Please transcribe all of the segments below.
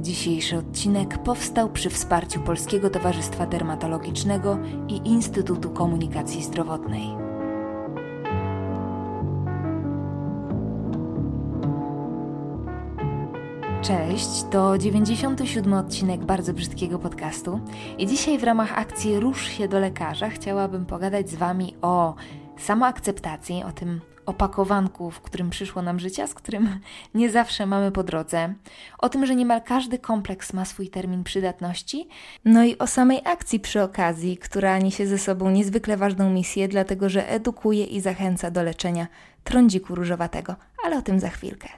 Dzisiejszy odcinek powstał przy wsparciu Polskiego Towarzystwa Dermatologicznego i Instytutu Komunikacji Zdrowotnej. Cześć, to 97 odcinek bardzo brzydkiego podcastu i dzisiaj w ramach akcji Rusz się do lekarza chciałabym pogadać z Wami o samoakceptacji, o tym opakowanku, w którym przyszło nam życie, z którym nie zawsze mamy po drodze, o tym, że niemal każdy kompleks ma swój termin przydatności, no i o samej akcji przy okazji, która niesie ze sobą niezwykle ważną misję, dlatego że edukuje i zachęca do leczenia trądziku różowatego, ale o tym za chwilkę.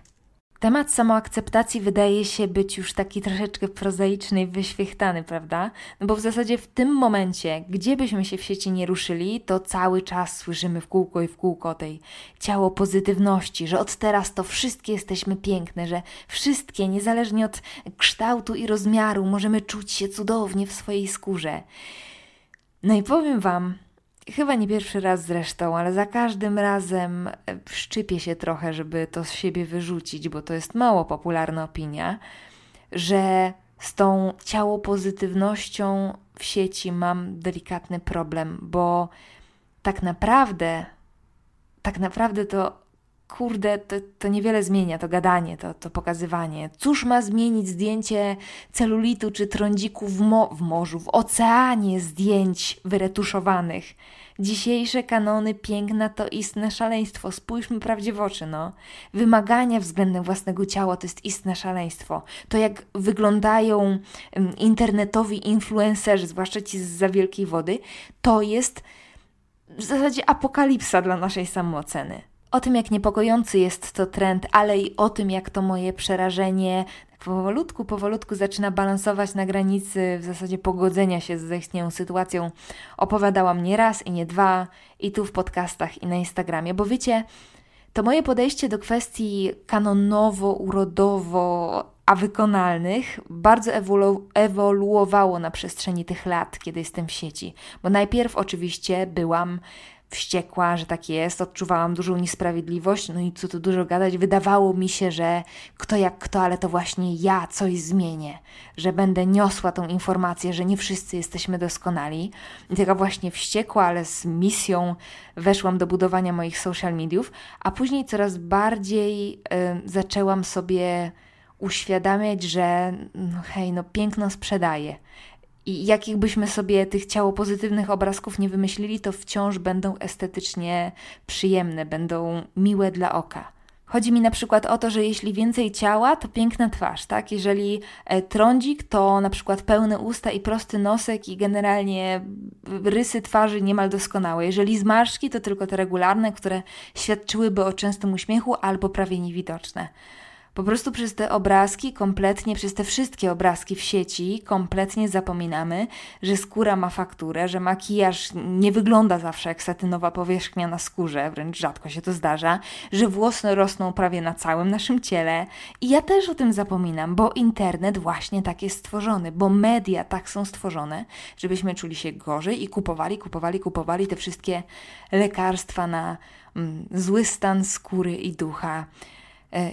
Temat samoakceptacji wydaje się być już taki troszeczkę prozaiczny i wyświechtany, prawda? No bo w zasadzie w tym momencie, gdzie byśmy się w sieci nie ruszyli, to cały czas słyszymy w kółko i w kółko tej ciało pozytywności, że od teraz to wszystkie jesteśmy piękne, że wszystkie, niezależnie od kształtu i rozmiaru, możemy czuć się cudownie w swojej skórze. No i powiem Wam, Chyba nie pierwszy raz zresztą, ale za każdym razem e, szczypię się trochę, żeby to z siebie wyrzucić, bo to jest mało popularna opinia, że z tą ciało pozytywnością w sieci mam delikatny problem, bo tak naprawdę, tak naprawdę to kurde, to, to niewiele zmienia, to gadanie, to, to pokazywanie. Cóż ma zmienić zdjęcie celulitu czy trądziku w, mo w morzu, w oceanie zdjęć wyretuszowanych? Dzisiejsze kanony piękna to istne szaleństwo. Spójrzmy prawdzie w oczy, no. Wymagania względem własnego ciała to jest istne szaleństwo. To jak wyglądają internetowi influencerzy, zwłaszcza ci z za wielkiej wody, to jest w zasadzie apokalipsa dla naszej samooceny o tym, jak niepokojący jest to trend, ale i o tym, jak to moje przerażenie powolutku, powolutku zaczyna balansować na granicy w zasadzie pogodzenia się z zaistniałą sytuacją, opowiadałam nie raz i nie dwa, i tu w podcastach, i na Instagramie, bo wiecie, to moje podejście do kwestii kanonowo, urodowo, a wykonalnych bardzo ewolu ewoluowało na przestrzeni tych lat, kiedy jestem w sieci. Bo najpierw oczywiście byłam wściekła, że tak jest, odczuwałam dużą niesprawiedliwość, no i co tu dużo gadać, wydawało mi się, że kto jak kto, ale to właśnie ja coś zmienię, że będę niosła tą informację, że nie wszyscy jesteśmy doskonali. I taka właśnie wściekła, ale z misją weszłam do budowania moich social mediów, a później coraz bardziej zaczęłam sobie uświadamiać, że no hej, no piękno sprzedaje i jakich byśmy sobie tych ciało pozytywnych obrazków nie wymyślili, to wciąż będą estetycznie przyjemne, będą miłe dla oka. Chodzi mi na przykład o to, że jeśli więcej ciała, to piękna twarz, tak? Jeżeli e, trądzik, to na przykład pełne usta i prosty nosek i generalnie rysy twarzy niemal doskonałe. Jeżeli zmarszczki, to tylko te regularne, które świadczyłyby o częstym uśmiechu albo prawie niewidoczne. Po prostu przez te obrazki kompletnie, przez te wszystkie obrazki w sieci kompletnie zapominamy, że skóra ma fakturę, że makijaż nie wygląda zawsze jak satynowa powierzchnia na skórze, wręcz rzadko się to zdarza, że włosy rosną prawie na całym naszym ciele. I ja też o tym zapominam, bo internet właśnie tak jest stworzony, bo media tak są stworzone, żebyśmy czuli się gorzej i kupowali, kupowali, kupowali te wszystkie lekarstwa na mm, zły stan skóry i ducha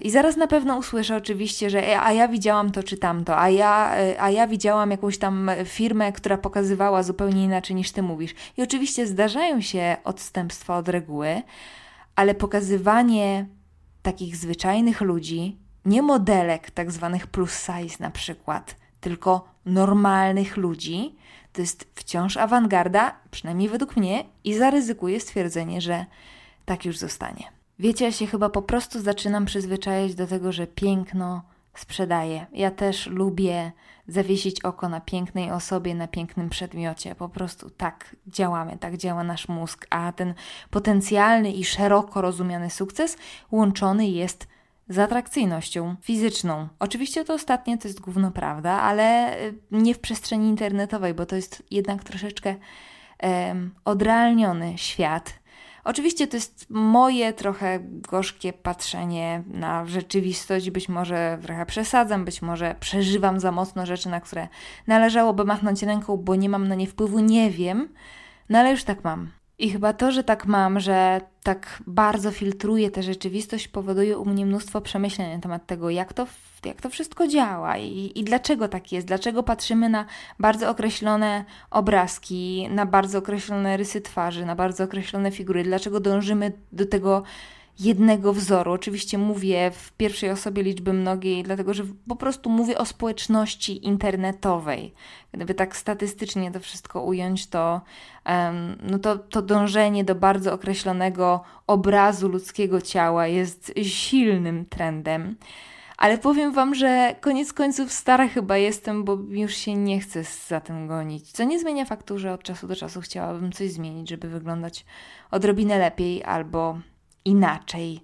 I zaraz na pewno usłyszę oczywiście, że e, a ja widziałam to czy tamto, a ja, e, a ja widziałam jakąś tam firmę, która pokazywała zupełnie inaczej niż ty mówisz. I oczywiście zdarzają się odstępstwa od reguły, ale pokazywanie takich zwyczajnych ludzi, nie modelek tak zwanych plus size na przykład, tylko normalnych ludzi, to jest wciąż awangarda, przynajmniej według mnie, i zaryzykuję stwierdzenie, że tak już zostanie. Wiecie, ja się chyba po prostu zaczynam przyzwyczajać do tego, że piękno sprzedaje. Ja też lubię zawiesić oko na pięknej osobie, na pięknym przedmiocie. Po prostu tak działamy, tak działa nasz mózg, a ten potencjalny i szeroko rozumiany sukces łączony jest z atrakcyjnością fizyczną. Oczywiście to ostatnie to jest główna prawda, ale y, nie w przestrzeni internetowej, bo to jest jednak troszeczkę um, odrealniony świat Oczywiście to jest moje trochę gorzkie patrzenie na rzeczywistość. Być może trochę przesadzam, być może przeżywam za mocno rzeczy, na które należałoby machnąć ręką, bo nie mam na nie wpływu, nie wiem, no ale już tak mam. I chyba to, że tak mam, że tak bardzo filtruję tę rzeczywistość, powoduje u mnie mnóstwo przemyśleń na temat tego, jak to, jak to wszystko działa i, i dlaczego tak jest, dlaczego patrzymy na bardzo określone obrazki, na bardzo określone rysy twarzy, na bardzo określone figury, dlaczego dążymy do tego jednego wzoru. Oczywiście mówię w pierwszej osobie liczby mnogiej, dlatego że po prostu mówię o społeczności internetowej. Gdyby tak statystycznie to wszystko ująć, to, um, no to, to dążenie do bardzo określonego obrazu ludzkiego ciała jest silnym trendem. Ale powiem Wam, że koniec końców stara chyba jestem, bo już się nie chcę za tym gonić. Co nie zmienia faktu, że od czasu do czasu chciałabym coś zmienić, żeby wyglądać odrobinę lepiej albo inaczej.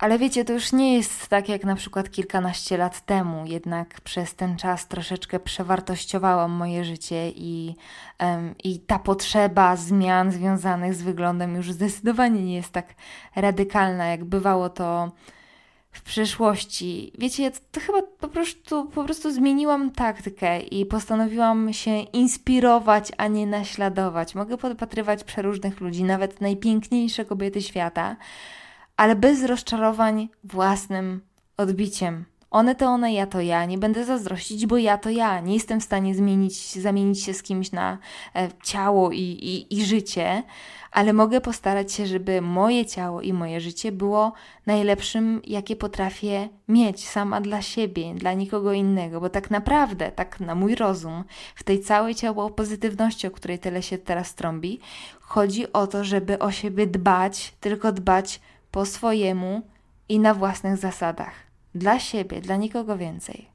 Ale wiecie, to już nie jest tak jak na przykład kilkanaście lat temu, jednak przez ten czas troszeczkę przewartościowałam moje życie i, um, i ta potrzeba zmian związanych z wyglądem już zdecydowanie nie jest tak radykalna, jak bywało to w przyszłości. Wiecie, to chyba po prostu, po prostu zmieniłam taktykę i postanowiłam się inspirować, a nie naśladować. Mogę podpatrywać przeróżnych ludzi, nawet najpiękniejsze kobiety świata, ale bez rozczarowań własnym odbiciem. One to one, ja to ja. Nie będę zazdrościć, bo ja to ja. Nie jestem w stanie zmienić, zamienić się z kimś na e, ciało i, i, i życie, ale mogę postarać się, żeby moje ciało i moje życie było najlepszym, jakie potrafię mieć sama dla siebie, dla nikogo innego, bo tak naprawdę, tak na mój rozum, w tej całej ciało pozytywności, o której tyle się teraz trąbi, chodzi o to, żeby o siebie dbać, tylko dbać po swojemu i na własnych zasadach. Dla siebie, dla nikogo więcej.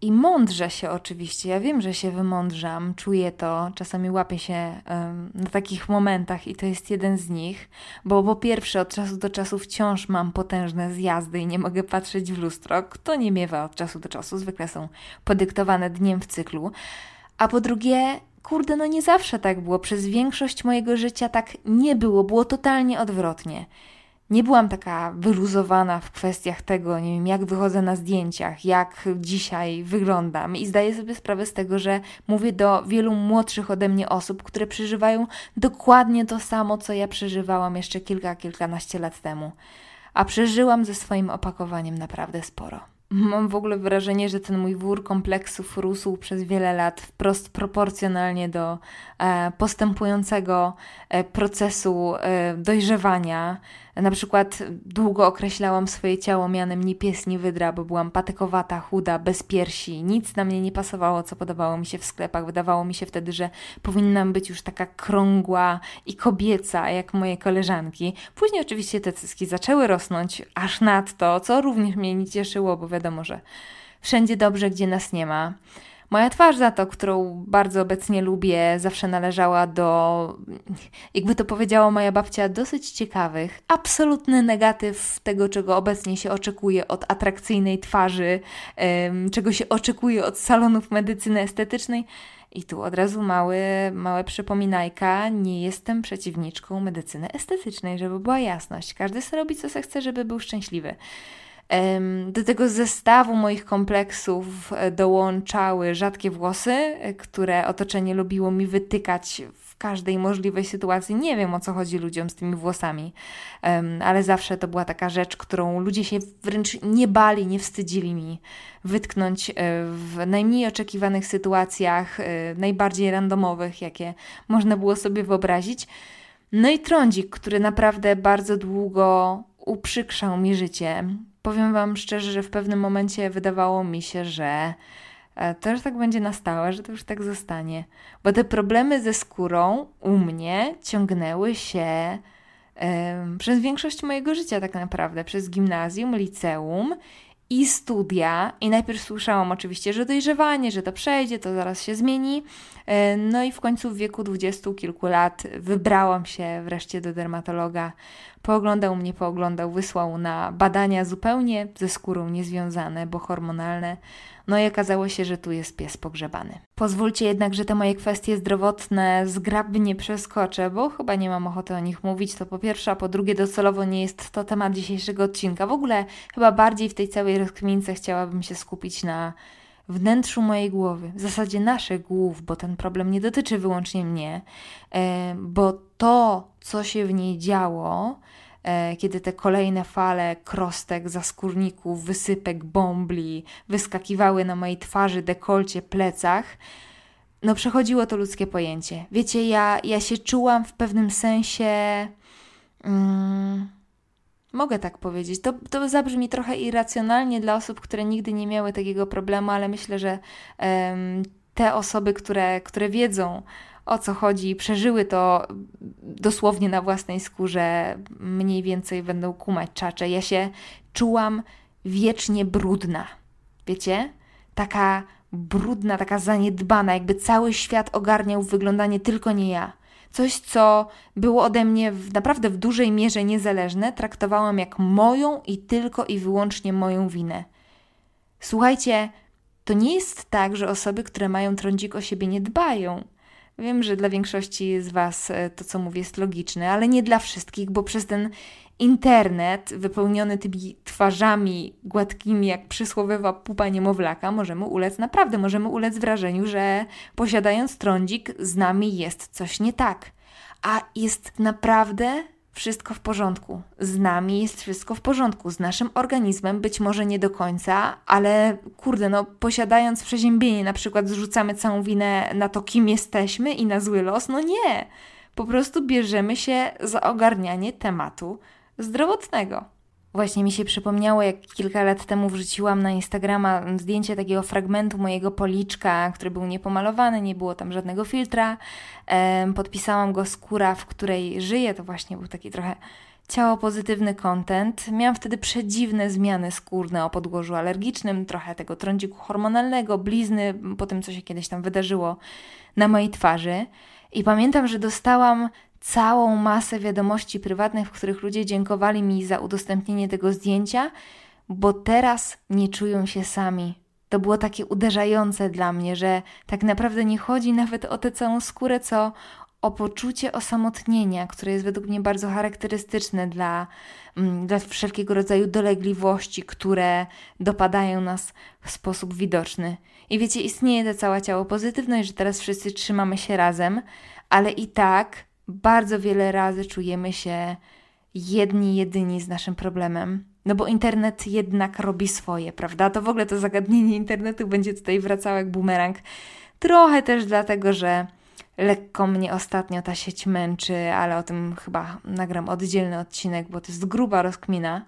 I mądrze się oczywiście, ja wiem, że się wymądrzam, czuję to, czasami łapię się um, na takich momentach i to jest jeden z nich, bo po pierwsze od czasu do czasu wciąż mam potężne zjazdy i nie mogę patrzeć w lustro, kto nie miewa od czasu do czasu, zwykle są podyktowane dniem w cyklu, a po drugie kurde, no nie zawsze tak było. Przez większość mojego życia tak nie było, było totalnie odwrotnie nie byłam taka wyluzowana w kwestiach tego, nie wiem, jak wychodzę na zdjęciach, jak dzisiaj wyglądam. I zdaję sobie sprawę z tego, że mówię do wielu młodszych ode mnie osób, które przeżywają dokładnie to samo, co ja przeżywałam jeszcze kilka, kilkanaście lat temu. A przeżyłam ze swoim opakowaniem naprawdę sporo. Mam w ogóle wrażenie, że ten mój wór kompleksów rósł przez wiele lat wprost proporcjonalnie do e, postępującego e, procesu e, dojrzewania. Na przykład długo określałam swoje ciało mianem ni pies, ni wydra, bo byłam patykowata, chuda, bez piersi. Nic na mnie nie pasowało, co podobało mi się w sklepach. Wydawało mi się wtedy, że powinnam być już taka krągła i kobieca, jak moje koleżanki. Później oczywiście te cyski zaczęły rosnąć aż nadto, co również mnie nie cieszyło, bo wiadomo, że wszędzie dobrze, gdzie nas nie ma. Moja twarz za to, którą bardzo obecnie lubię, zawsze należała do, jakby to powiedziała moja babcia, dosyć ciekawych. Absolutny negatyw tego, czego obecnie się oczekuje od atrakcyjnej twarzy, um, czego się oczekuje od salonów medycyny estetycznej. I tu od razu mały, małe przypominajka, nie jestem przeciwniczką medycyny estetycznej, żeby była jasność. Każdy sobie robi, co se chce, żeby był szczęśliwy. Do tego zestawu moich kompleksów e, dołączały rzadkie włosy, e, które otoczenie lubiło mi wytykać w każdej możliwej sytuacji. Nie wiem o co chodzi ludziom z tymi włosami, ale zawsze to była taka rzecz, którą ludzie się wręcz nie bali, nie wstydzili mi wytknąć e, w najmniej oczekiwanych sytuacjach, najbardziej randomowych, jakie można było sobie wyobrazić. No i trądzik, który naprawdę bardzo długo uprzykrzał mi życie powiem Wam szczerze, że w pewnym momencie wydawało mi się, że e, to już tak będzie na stałe, że to już tak zostanie. Bo te problemy ze skórą u mnie ciągnęły się przez większość mojego życia, tak naprawdę, przez gimnazjum, liceum i studia. I najpierw słyszałam oczywiście, że dojrzewanie, że to przejdzie, to zaraz się zmieni. E, no i w końcu w wieku dwudziestu kilku lat wybrałam się wreszcie do dermatologa. Pooglądał mnie, pooglądał, wysłał na badania zupełnie ze skórą niezwiązane, bo hormonalne. No i okazało się, że tu jest pies pogrzebany. Pozwólcie jednak, że te moje kwestie zdrowotne zgrabnie przeskoczę, bo chyba nie mam ochoty o nich mówić. To po pierwsze, a po drugie, docelowo nie jest to temat dzisiejszego odcinka. W ogóle chyba bardziej w tej całej rozkmince chciałabym się skupić na wnętrzu mojej głowy, w zasadzie naszych głów, bo ten problem nie dotyczy wyłącznie mnie, e, bo to, co się w niej działo, e, kiedy te kolejne fale krostek, zaskórników, wysypek, bombli wyskakiwały na mojej twarzy, dekolcie, plecach, no przechodziło to ludzkie pojęcie. Wiecie, ja, ja się czułam w pewnym sensie. Mm, mogę tak powiedzieć. To, to zabrzmi trochę irracjonalnie dla osób, które nigdy nie miały takiego problemu, ale myślę, że um, te osoby, które, które wiedzą o co chodzi, przeżyły to dosłownie na własnej skórze, mniej więcej będą kumać czacze. Ja się czułam wiecznie brudna. Wiecie? Taka brudna, taka zaniedbana, jakby cały świat ogarniał wyglądanie tylko nie ja. Coś, co było ode mnie w, naprawdę w dużej mierze niezależne, traktowałam jak moją i tylko i wyłącznie moją winę. Słuchajcie, to nie jest tak, że osoby, które mają trądzik o siebie nie dbają. Wiem, że dla większości z Was e, to, co mówię, jest logiczne, ale nie dla wszystkich, bo przez ten internet wypełniony tymi twarzami gładkimi, jak przysłowiowa pupa niemowlaka, możemy ulec, naprawdę możemy ulec wrażeniu, że posiadając trądzik z nami jest coś nie tak. A jest naprawdę wszystko w porządku. Z nami jest wszystko w porządku. Z naszym organizmem być może nie do końca, ale kurde, no posiadając przeziębienie, na przykład zrzucamy całą winę na to, kim jesteśmy i na zły los. No nie. Po prostu bierzemy się za ogarnianie tematu zdrowotnego. Właśnie mi się przypomniało, jak kilka lat temu wrzuciłam na Instagrama zdjęcie takiego fragmentu mojego policzka, który był niepomalowany, nie było tam żadnego filtra. Podpisałam go skóra, w której żyję. To właśnie był taki trochę ciało pozytywny content. Miałam wtedy przedziwne zmiany skórne o podłożu alergicznym, trochę tego trądziku hormonalnego, blizny po tym, co się kiedyś tam wydarzyło na mojej twarzy. I pamiętam, że dostałam całą masę wiadomości prywatnych, w których ludzie dziękowali mi za udostępnienie tego zdjęcia, bo teraz nie czują się sami. To było takie uderzające dla mnie, że tak naprawdę nie chodzi nawet o tę całą skórę, co o poczucie osamotnienia, które jest według mnie bardzo charakterystyczne dla, mm, dla wszelkiego rodzaju dolegliwości, które dopadają nas w sposób widoczny. I wiecie, istnieje ta cała ciało pozytywność, że teraz wszyscy trzymamy się razem, ale i tak bardzo wiele razy czujemy się jedni, jedyni z naszym problemem. No bo internet jednak robi swoje, prawda? To w ogóle to zagadnienie internetu będzie tutaj wracało jak bumerang. Trochę też dlatego, że lekko mnie ostatnio ta sieć męczy, ale o tym chyba nagram oddzielny odcinek, bo to jest gruba rozkmina.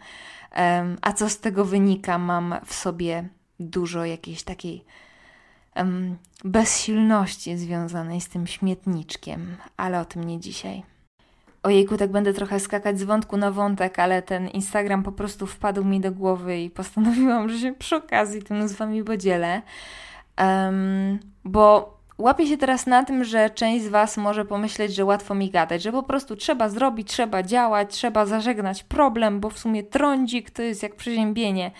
A co z tego wynika? Mam w sobie dużo jakiejś takiej bezsilności związanej z tym śmietniczkiem, ale o tym nie dzisiaj. Ojejku, tak będę trochę skakać z wątku na wątek, ale ten Instagram po prostu wpadł mi do głowy i postanowiłam, że się przy okazji tym z Wami podzielę. Um, bo Łapię się teraz na tym, że część z Was może pomyśleć, że łatwo mi gadać, że po prostu trzeba zrobić, trzeba działać, trzeba zażegnać problem, bo w sumie trądzik to jest jak przeziębienie.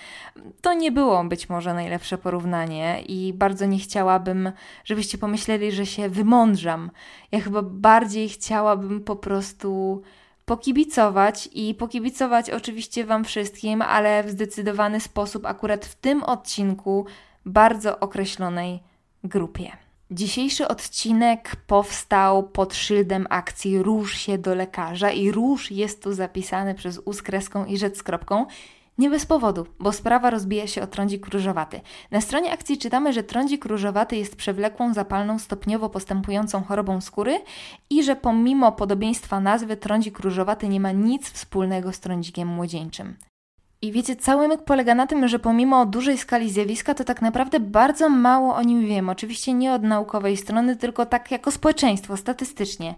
To nie było być może najlepsze porównanie i bardzo nie chciałabym, żebyście pomyśleli, że się wymądrzam. Ja chyba bardziej chciałabym po prostu pokibicować i pokibicować oczywiście Wam wszystkim, ale w zdecydowany sposób, akurat w tym odcinku, bardzo określonej grupie. Dzisiejszy odcinek powstał pod szyldem akcji Róż się do lekarza i róż jest tu zapisany przez U z kreską i rzecz z kropką. Nie bez powodu, bo sprawa rozbija się o trądzik różowaty. Na stronie akcji czytamy, że trądzik różowaty jest przewlekłą, zapalną, stopniowo postępującą chorobą skóry i że pomimo podobieństwa nazwy trądzik różowaty nie ma nic wspólnego z trądzikiem młodzieńczym. I wiecie, cały myk polega na tym, że pomimo dużej skali zjawiska, to tak naprawdę bardzo mało o nim wiem. Oczywiście nie od naukowej strony, tylko tak jako społeczeństwo, statystycznie.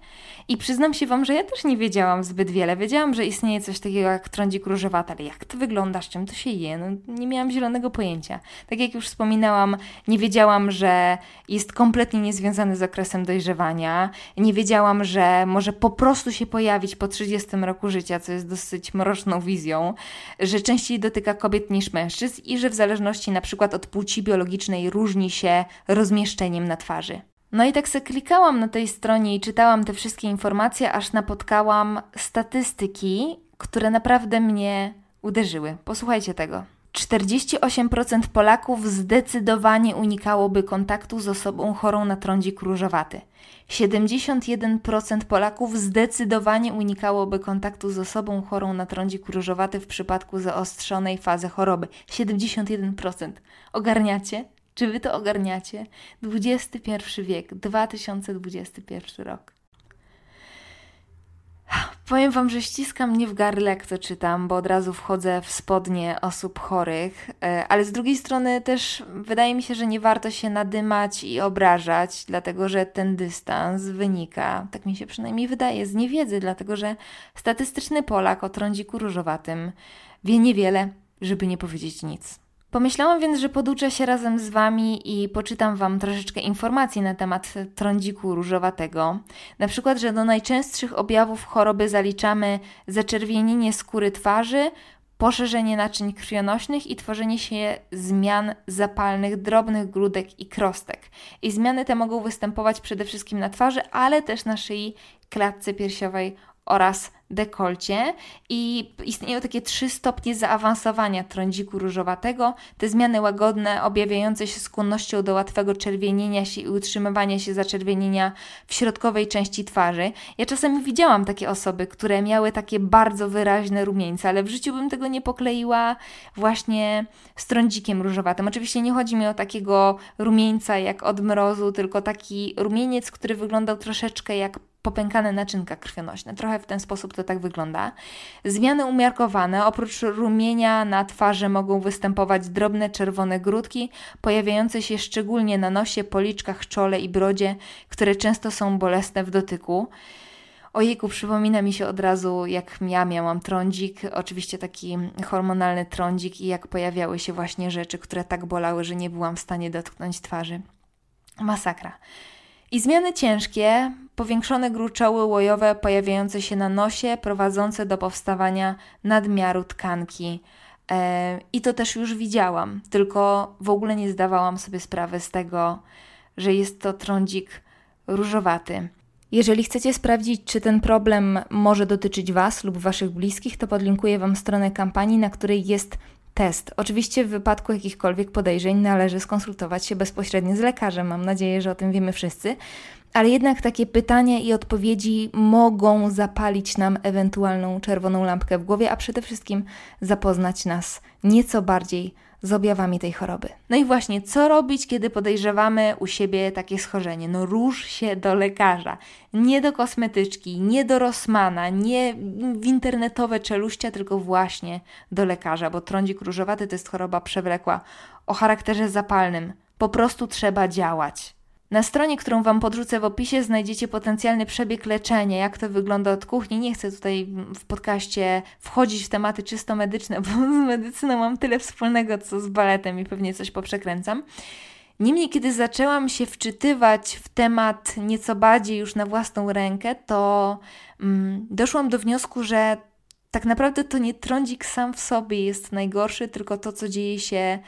I przyznam się Wam, że ja też nie wiedziałam zbyt wiele. Wiedziałam, że istnieje coś takiego jak trądzik różowaty, ale jak to wygląda, z czym to się je? No, nie miałam zielonego pojęcia. Tak jak już wspominałam, nie wiedziałam, że jest kompletnie niezwiązany z okresem dojrzewania. Nie wiedziałam, że może po prostu się pojawić po 30 roku życia, co jest dosyć mroczną wizją. Że częściej dotyka kobiet niż mężczyzn i że w zależności na przykład od płci biologicznej różni się rozmieszczeniem na twarzy. No i tak se klikałam na tej stronie i czytałam te wszystkie informacje, aż napotkałam statystyki, które naprawdę mnie uderzyły. Posłuchajcie tego. 48% Polaków zdecydowanie unikałoby kontaktu z osobą chorą na trądzik różowaty. 71% Polaków zdecydowanie unikałoby kontaktu z osobą chorą na trądzik różowaty w przypadku zaostrzonej fazy choroby. 71%. Ogarniacie? Czy wy to ogarniacie? XXI wiek, 2021 rok. Powiem Wam, że ściska mnie w gardle, jak to czytam, bo od razu wchodzę w spodnie osób chorych, e, ale z drugiej strony też wydaje mi się, że nie warto się nadymać i obrażać, dlatego że ten dystans wynika, tak mi się przynajmniej wydaje, z niewiedzy, dlatego że statystyczny Polak o trądziku różowatym wie niewiele, żeby nie powiedzieć nic. Pomyślałam więc, że poduczę się razem z Wami i poczytam Wam troszeczkę informacji na temat trądziku różowatego. Na przykład, że do najczęstszych objawów choroby zaliczamy zaczerwienienie skóry twarzy, poszerzenie naczyń krwionośnych i tworzenie się zmian zapalnych drobnych grudek i krostek. I zmiany te mogą występować przede wszystkim na twarzy, ale też na szyi, klatce piersiowej oraz dekolcie i istnieją takie trzy stopnie zaawansowania trądziku różowatego. Te zmiany łagodne, objawiające się skłonnością do łatwego czerwienienia się i utrzymywania się zaczerwienienia w środkowej części twarzy. Ja czasami widziałam takie osoby, które miały takie bardzo wyraźne rumieńce, ale w życiu bym tego nie pokleiła właśnie z trądzikiem różowatym. Oczywiście nie chodzi mi o takiego rumieńca jak od mrozu, tylko taki rumieniec, który wyglądał troszeczkę jak popękane naczynka krwionośne. Trochę w ten sposób to tak wygląda. Zmiany umiarkowane. Oprócz rumienia na twarzy mogą występować drobne czerwone grudki, pojawiające się szczególnie na nosie, policzkach, czole i brodzie, które często są bolesne w dotyku. Ojejku, przypomina mi się od razu, jak ja miałam trądzik, oczywiście taki hormonalny trądzik i jak pojawiały się właśnie rzeczy, które tak bolały, że nie byłam w stanie dotknąć twarzy. Masakra. I zmiany ciężkie, powiększone gruczoły łojowe pojawiające się na nosie, prowadzące do powstawania nadmiaru tkanki. E, I to też już widziałam, tylko w ogóle nie zdawałam sobie sprawy z tego, że jest to trądzik różowaty. Jeżeli chcecie sprawdzić, czy ten problem może dotyczyć Was lub Waszych bliskich, to podlinkuję Wam stronę kampanii, na której jest test. Oczywiście w wypadku jakichkolwiek podejrzeń należy skonsultować się bezpośrednio z lekarzem. Mam nadzieję, że o tym wiemy wszyscy. Ale jednak takie pytania i odpowiedzi mogą zapalić nam ewentualną czerwoną lampkę w głowie, a przede wszystkim zapoznać nas nieco bardziej z objawami tej choroby. No i właśnie, co robić, kiedy podejrzewamy u siebie takie schorzenie? No rusz się do lekarza. Nie do kosmetyczki, nie do Rossmana, nie w internetowe czeluścia, tylko właśnie do lekarza, bo trądzik różowaty to jest choroba przewlekła o charakterze zapalnym. Po prostu trzeba działać. Na stronie, którą Wam podrzucę w opisie, znajdziecie potencjalny przebieg leczenia, jak to wygląda od kuchni. Nie chcę tutaj w podcaście wchodzić w tematy czysto medyczne, bo z medycyną mam tyle wspólnego, co z baletem i pewnie coś poprzekręcam. Niemniej, kiedy zaczęłam się wczytywać w temat nieco bardziej już na własną rękę, to mm, doszłam do wniosku, że tak naprawdę to nie trądzik sam w sobie jest najgorszy, tylko to, co dzieje się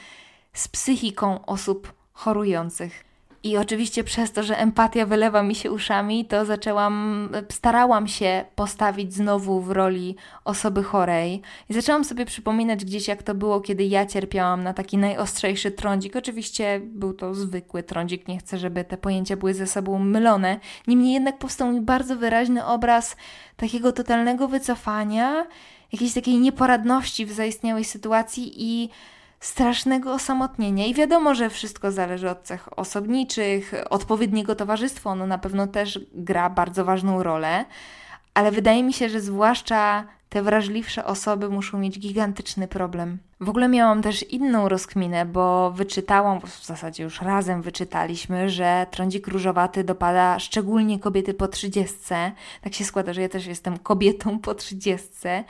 z psychiką osób chorujących. I oczywiście przez to, że empatia wylewa mi się uszami, to zaczęłam, starałam się postawić znowu w roli osoby chorej. I zaczęłam sobie przypominać gdzieś, jak to było, kiedy ja cierpiałam na taki najostrzejszy trądzik. Oczywiście był to zwykły trądzik, nie chcę, żeby te pojęcia były ze sobą mylone. Niemniej jednak powstał mi bardzo wyraźny obraz takiego totalnego wycofania, jakiejś takiej nieporadności w zaistniałej sytuacji i strasznego osamotnienia. I wiadomo, że wszystko zależy od cech osobniczych, odpowiedniego towarzystwa, ono na pewno też gra bardzo ważną rolę, ale wydaje mi się, że zwłaszcza te wrażliwsze osoby muszą mieć gigantyczny problem. W ogóle miałam też inną rozkminę, bo wyczytałam, w zasadzie już razem wyczytaliśmy, że trądzik różowaty dopada szczególnie kobiety po trzydziestce. Tak się składa, że ja też jestem kobietą po trzydziestce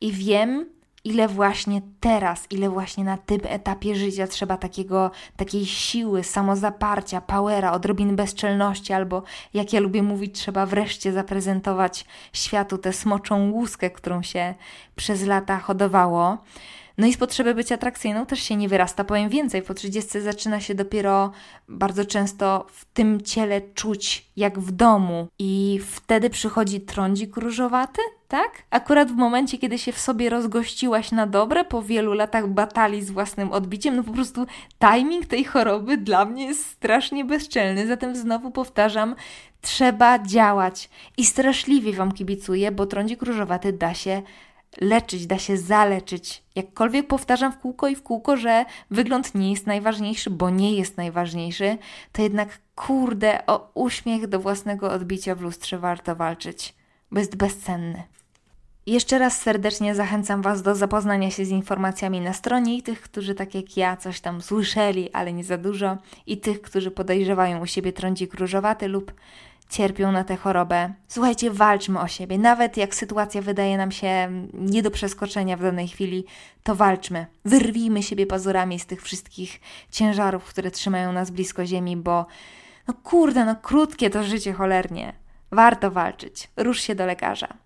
i wiem, ile właśnie teraz, ile właśnie na tym etapie życia trzeba takiego, takiej siły, samozaparcia, powera, odrobin bezczelności, albo jak ja lubię mówić, trzeba wreszcie zaprezentować światu tę smoczą łuskę, którą się przez lata hodowało. No i z potrzeby być atrakcyjną też się nie wyrasta. Powiem więcej, po 30 zaczyna się dopiero bardzo często w tym ciele czuć jak w domu. I wtedy przychodzi trądzik różowaty, tak? Akurat w momencie, kiedy się w sobie rozgościłaś na dobre, po wielu latach batalii z własnym odbiciem, no po prostu timing tej choroby dla mnie jest strasznie bezczelny. Zatem znowu powtarzam, trzeba działać. I straszliwie Wam kibicuję, bo trądzik różowaty da się leczyć, da się zaleczyć. Jakkolwiek powtarzam w kółko i w kółko, że wygląd nie jest najważniejszy, bo nie jest najważniejszy, to jednak kurde, o uśmiech do własnego odbicia w lustrze warto walczyć, bo jest bezcenny. Jeszcze raz serdecznie zachęcam Was do zapoznania się z informacjami na stronie i tych, którzy tak jak ja coś tam słyszeli, ale nie za dużo, i tych, którzy podejrzewają u siebie trądzik różowaty lub cierpią na tę chorobę. Słuchajcie, walczmy o siebie. Nawet jak sytuacja wydaje nam się nie do przeskoczenia w danej chwili, to walczmy. Wyrwijmy siebie pazurami z tych wszystkich ciężarów, które trzymają nas blisko ziemi, bo no kurde, no krótkie to życie cholernie. Warto walczyć. Rusz się do lekarza.